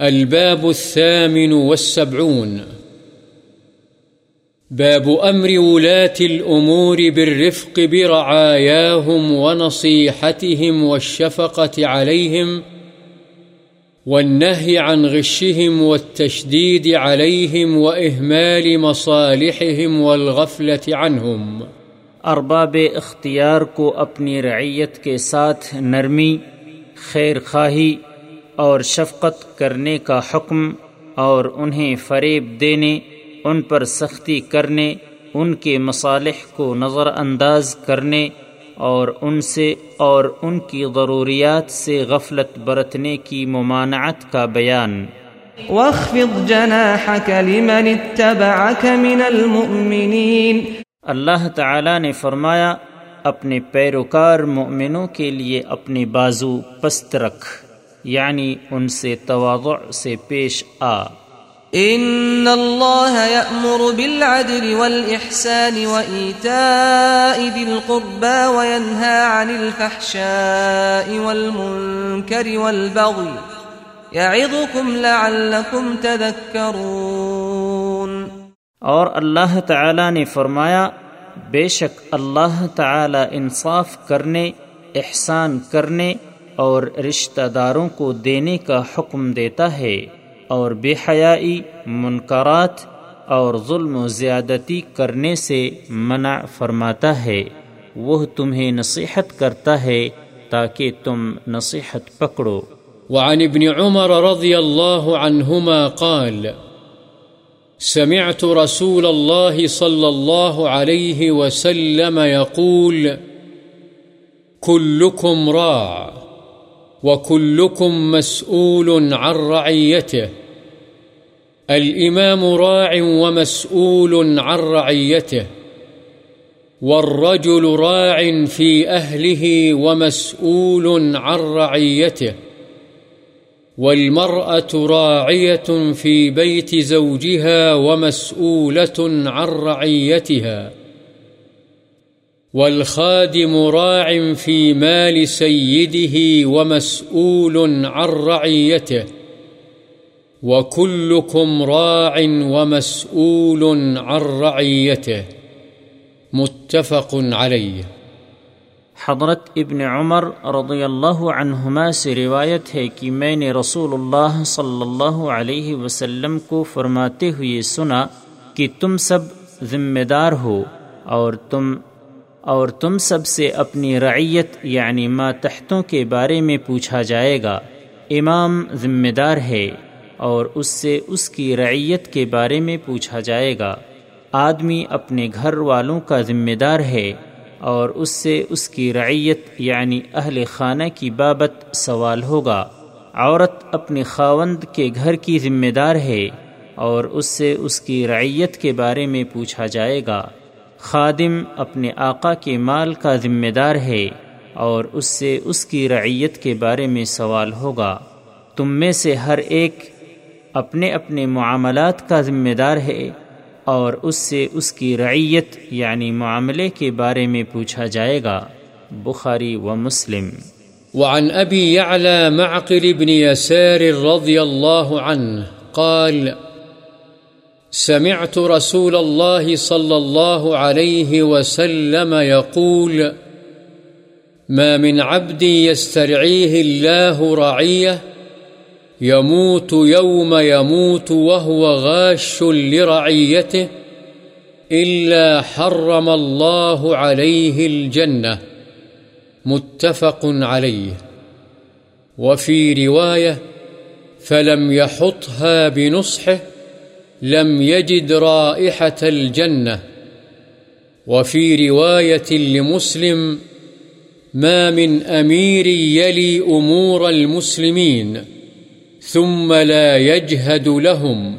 الباب الثامن والسبعون. باب أمر ولاة الأمور بالرفق برعاياهم ونصيحتهم والشفقة عليهم والنهي عن غشهم والتشديد عليهم وإهمال مصالحهم والغفلة عنهم. ارباب اختیار کو اپنی رعیت کے ساتھ نرمی، خیر خواہی اور شفقت کرنے کا حکم اور انہیں فریب دینے ان پر سختی کرنے ان کے مصالح کو نظر انداز کرنے اور ان سے اور ان کی ضروریات سے غفلت برتنے کی ممانعت کا بیان۔ واخفض جناحك لمن اتبعك من المؤمنين اللہ تعالی نے فرمایا اپنے پیروکار مؤمنوں کے لیے اپنی بازو پست رکھ۔ یعنی ان سے تواضع سے پیش آ۔ ان الله يأمر بالعدل والإحسان وإيتاء ذي القربى وينهى عن الفحشاء والمنكر والبغي يعظكم لعلكم تذكرون اور اللہ تعالی نے فرمایا بے شک اللہ تعالی انصاف کرنے احسان کرنے اور رشتہ داروں کو دینے کا حکم دیتا ہے اور بے حیائی، منکرات اور ظلم و زیادتی کرنے سے منع فرماتا ہے۔ وہ تمہیں نصیحت کرتا ہے تاکہ تم نصیحت پکڑو۔ وعن ابن عمر رضي الله عنهما قال، سمعت رسول الله صلى الله عليه وسلم يقول كلكم راع۔ وكلكم مسؤول عن رعيته الإمام راع ومسؤول عن رعيته والرجل راع في أهله ومسؤول عن رعيته والمرأة راعية في بيت زوجها ومسؤولة عن رعيتها والخادم راع في مال سيده ومسؤول عن رعيته. وكلكم راع ومسؤول عن رعيته. متفق عليه. حضرت ابن عمر رضی اللہ عنہما سے روایت ہے کہ میں نے رسول اللہ صلی اللہ علیہ وسلم کو فرماتے ہوئے سنا کہ تم سب ذمہ دار ہو اور تم اور تم سب سے اپنی رعیت یعنی ماتحتوں کے بارے میں پوچھا جائے گا۔ امام ذمہ دار ہے اور اس سے اس کی رعیت کے بارے میں پوچھا جائے گا۔ آدمی اپنے گھر والوں کا ذمہ دار ہے اور اس سے اس کی رعیت یعنی اہل خانہ کی بابت سوال ہوگا۔ عورت اپنے خاوند کے گھر کی ذمہ دار ہے اور اس سے اس کی رعیت کے بارے میں پوچھا جائے گا۔ خادم اپنے آقا کے مال کا ذمہ دار ہے اور اس سے اس کی رعیت کے بارے میں سوال ہوگا۔ تم میں سے ہر ایک اپنے اپنے معاملات کا ذمہ دار ہے اور اس سے اس کی رعیت یعنی معاملے کے بارے میں پوچھا جائے گا۔ بخاری و مسلم۔ وعن أبي يعلى معقل بن يسار رضي الله عنه قال سمعت رسول الله صلى الله عليه وسلم يقول ما من عبد يسترعيه الله رعيه يموت يوم يموت وهو غاش لرعيته إلا حرم الله عليه الجنة متفق عليه وفي رواية فلم يحطها بنصحه۔ لم يجد رائحة الجنة. وفي رواية لمسلم، ما من أمير يلي أمور المسلمين، ثم لا يجهد لهم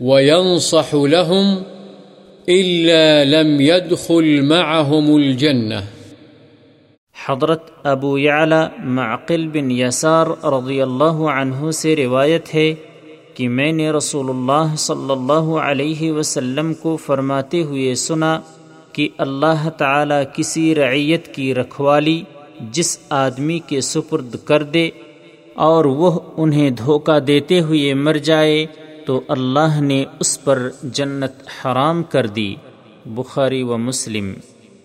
وينصح لهم إلا لم يدخل معهم الجنة. حضرت ابو یعلا معقل بن یسار رضی اللہ عنہ سے روایت ہے کہ میں نے رسول اللہ صلی اللہ علیہ وسلم کو فرماتے ہوئے سنا کہ اللہ تعالی کسی رعیت کی رکھوالی جس آدمی کے سپرد کر دے اور وہ انہیں دھوکہ دیتے ہوئے مر جائے تو اللہ نے اس پر جنت حرام کر دی۔ بخاری و مسلم۔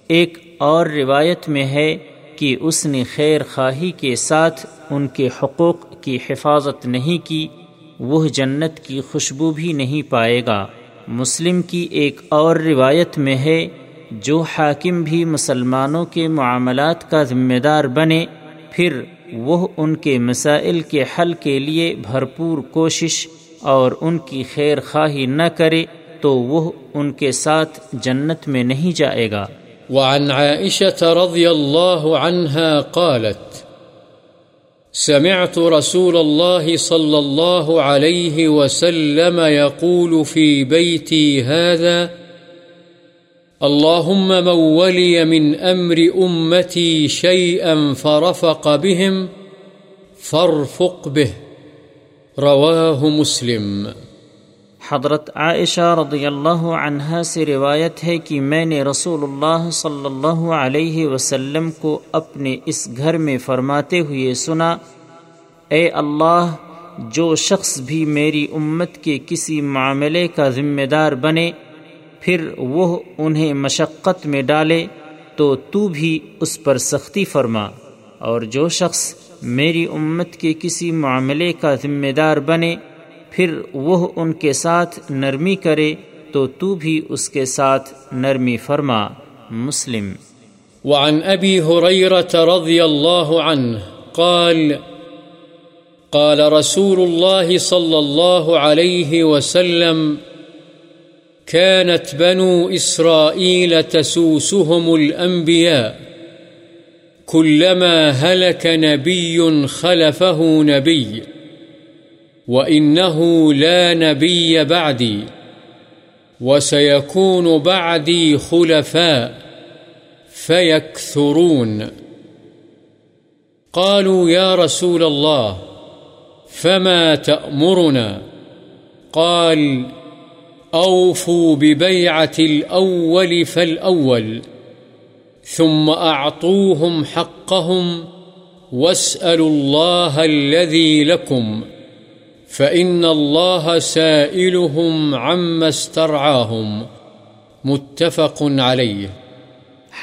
ایک اور روایت میں ہے کہ اس نے خیر خواہی کے ساتھ ان کے حقوق کی حفاظت نہیں کی وہ جنت کی خوشبو بھی نہیں پائے گا۔ مسلم کی ایک اور روایت میں ہے، جو حاکم بھی مسلمانوں کے معاملات کا ذمہ دار بنے، پھر وہ ان کے مسائل کے حل کے لیے بھرپور کوشش اور ان کی خیر خواہی نہ کرے تو وہ ان کے ساتھ جنت میں نہیں جائے گا۔ وعن عائشة رضي الله عنها قالت سمعت رسول الله صلى الله عليه وسلم يقول في بيتي هذا، اللهم من ولي من أمر أمتي شيئا فرفق بهم، فارفق به، رواه مسلم. حضرت عائشہ رضی اللہ عنہا سے روایت ہے کہ میں نے رسول اللہ صلی اللہ علیہ وسلم کو اپنے اس گھر میں فرماتے ہوئے سنا، اے اللہ، جو شخص بھی میری امت کے کسی معاملے کا ذمہ دار بنے، پھر وہ انہیں مشقت میں ڈالے تو تو بھی اس پر سختی فرما۔ اور جو شخص میری امت کے کسی معاملے کا ذمہ دار بنے پھر وہ ان کے ساتھ نرمی کرے تو تو بھی اس کے ساتھ نرمی فرما۔ مسلم۔ وعن ابی حریرت رضی اللہ عنہ قال قال رسول الله صلى الله عليه وسلم كانت بنو إسرائيل تسوسهم الأنبياء كلما هلك نبي خلفه نبي وإنه لا نبي بعدي وسيكون بعدي خلفاء فيكثرون قالوا يا رسول الله فما تأمرنا قال أوفوا ببيعة الأول فالأول ثم أعطوهم حقهم واسألوا الله الذي لكم فإن الله سائلهم عما استرعاهم متفق عليه۔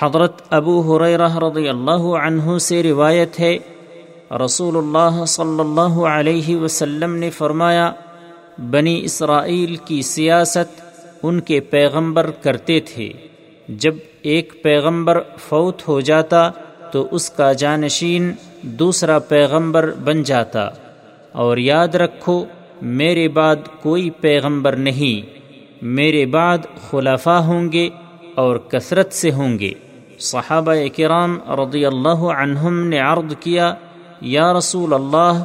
حضرت ابو حریرہ رضی اللہ عنہ سے روایت ہے رسول اللہ صلی اللہ علیہ وسلم نے فرمایا، بنی اسرائیل کی سیاست ان کے پیغمبر کرتے تھے۔ جب ایک پیغمبر فوت ہو جاتا تو اس کا جانشین دوسرا پیغمبر بن جاتا۔ اور یاد رکھو، میرے بعد کوئی پیغمبر نہیں۔ میرے بعد خلافہ ہوں گے اور کثرت سے ہوں گے۔ صحابہ کرام رضی اللہ عنہم نے عرض کیا، یا رسول اللہ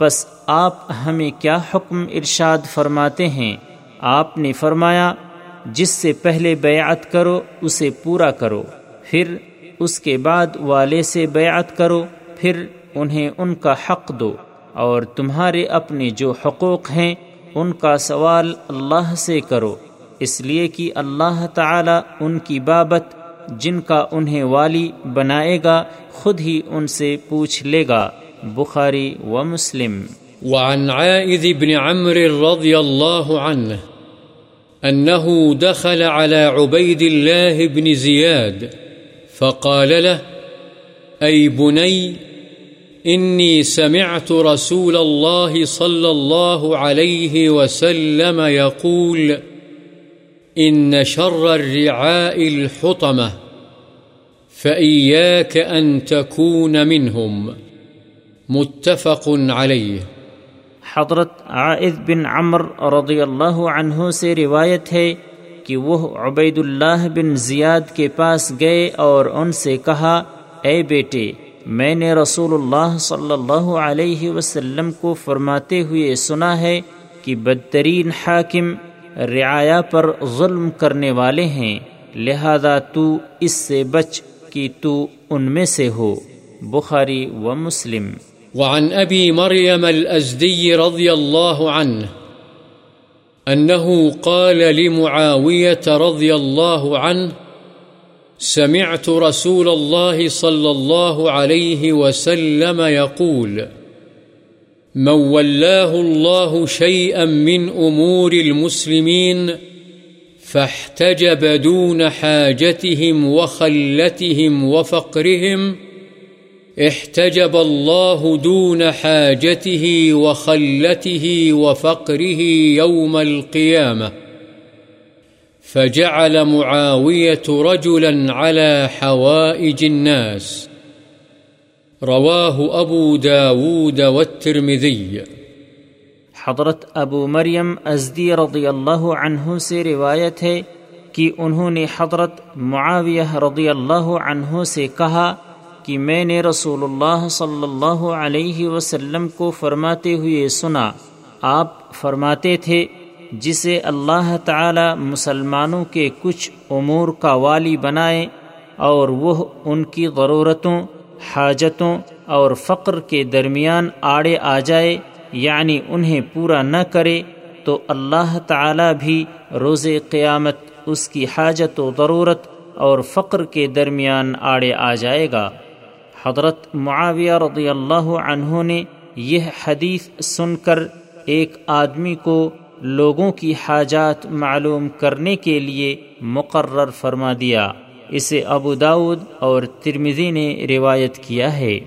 بس آپ ہمیں کیا حکم ارشاد فرماتے ہیں؟ آپ نے فرمایا، جس سے پہلے بیعت کرو، اسے پورا کرو۔ پھر اس کے بعد والے سے بیعت کرو، پھر انہیں ان کا حق دو۔ اور تمہارے اپنے جو حقوق ہیں، ان کا سوال اللہ سے کرو۔ اس لیے کہ اللہ تعالی ان کی بابت جن کا انہیں والی بنائے گا، خود ہی ان سے پوچھ لے گا۔ بخاری و مسلم۔ وعن عائذ بن عمرو رضي الله عنه أنه دخل على عبيد الله بن زياد فقال له أي بني إني سمعت رسول الله صلى الله عليه وسلم يقول، إن شر الرعاء الحطمة، فإياك أن تكون منهم. متفق عليه. حضرت عائد بن عمر رضی اللہ عنہ سے روایت ہے کہ وہ عبید اللہ بن زیاد کے پاس گئے اور ان سے کہا، اے بیٹے میں نے رسول اللہ صلی اللہ علیہ وسلم کو فرماتے ہوئے سنا ہے کہ بدترین حاکم رعایا پر ظلم کرنے والے ہیں، لہذا تو اس سے بچ کہ تو ان میں سے ہو۔ بخاری و مسلم۔ وعن أبي مريم الأزدي رضي الله عنه أنه قال لمعاوية رضي الله عنه سمعت رسول الله صلى الله عليه وسلم يقول من ولاه الله شيئا من أمور المسلمين فاحتجب دون حاجتهم وخلتهم وفقرهم، احتجب الله دون حاجته وخلته وفقره يوم القيامة. فجعل معاوية رجلا على حوائج الناس. رواه أبو داود والترمذي. حضرت ابو مریم ازدی رضی اللہ عنہ سے روایت ہے کہ انہوں نے حضرت معاویہ رضی اللہ عنہ سے کہا کہ میں نے رسول اللہ صلی اللہ علیہ وسلم کو فرماتے ہوئے سنا، آپ فرماتے تھے جسے اللہ تعالی مسلمانوں کے کچھ امور کا والی بنائے اور وہ ان کی ضرورتوں، حاجتوں اور فقر کے درمیان آڑے آ جائے یعنی انہیں پورا نہ کرے، تو اللہ تعالی بھی روز قیامت اس کی حاجت و ضرورت اور فقر کے درمیان آڑے آ جائے گا۔ حضرت معاویہ رضی اللہ عنہ نے یہ حدیث سن کر ایک آدمی کو لوگوں کی حاجات معلوم کرنے کے لیے مقرر فرما دیا۔ اسے ابو داود اور ترمزی نے روایت کیا ہے۔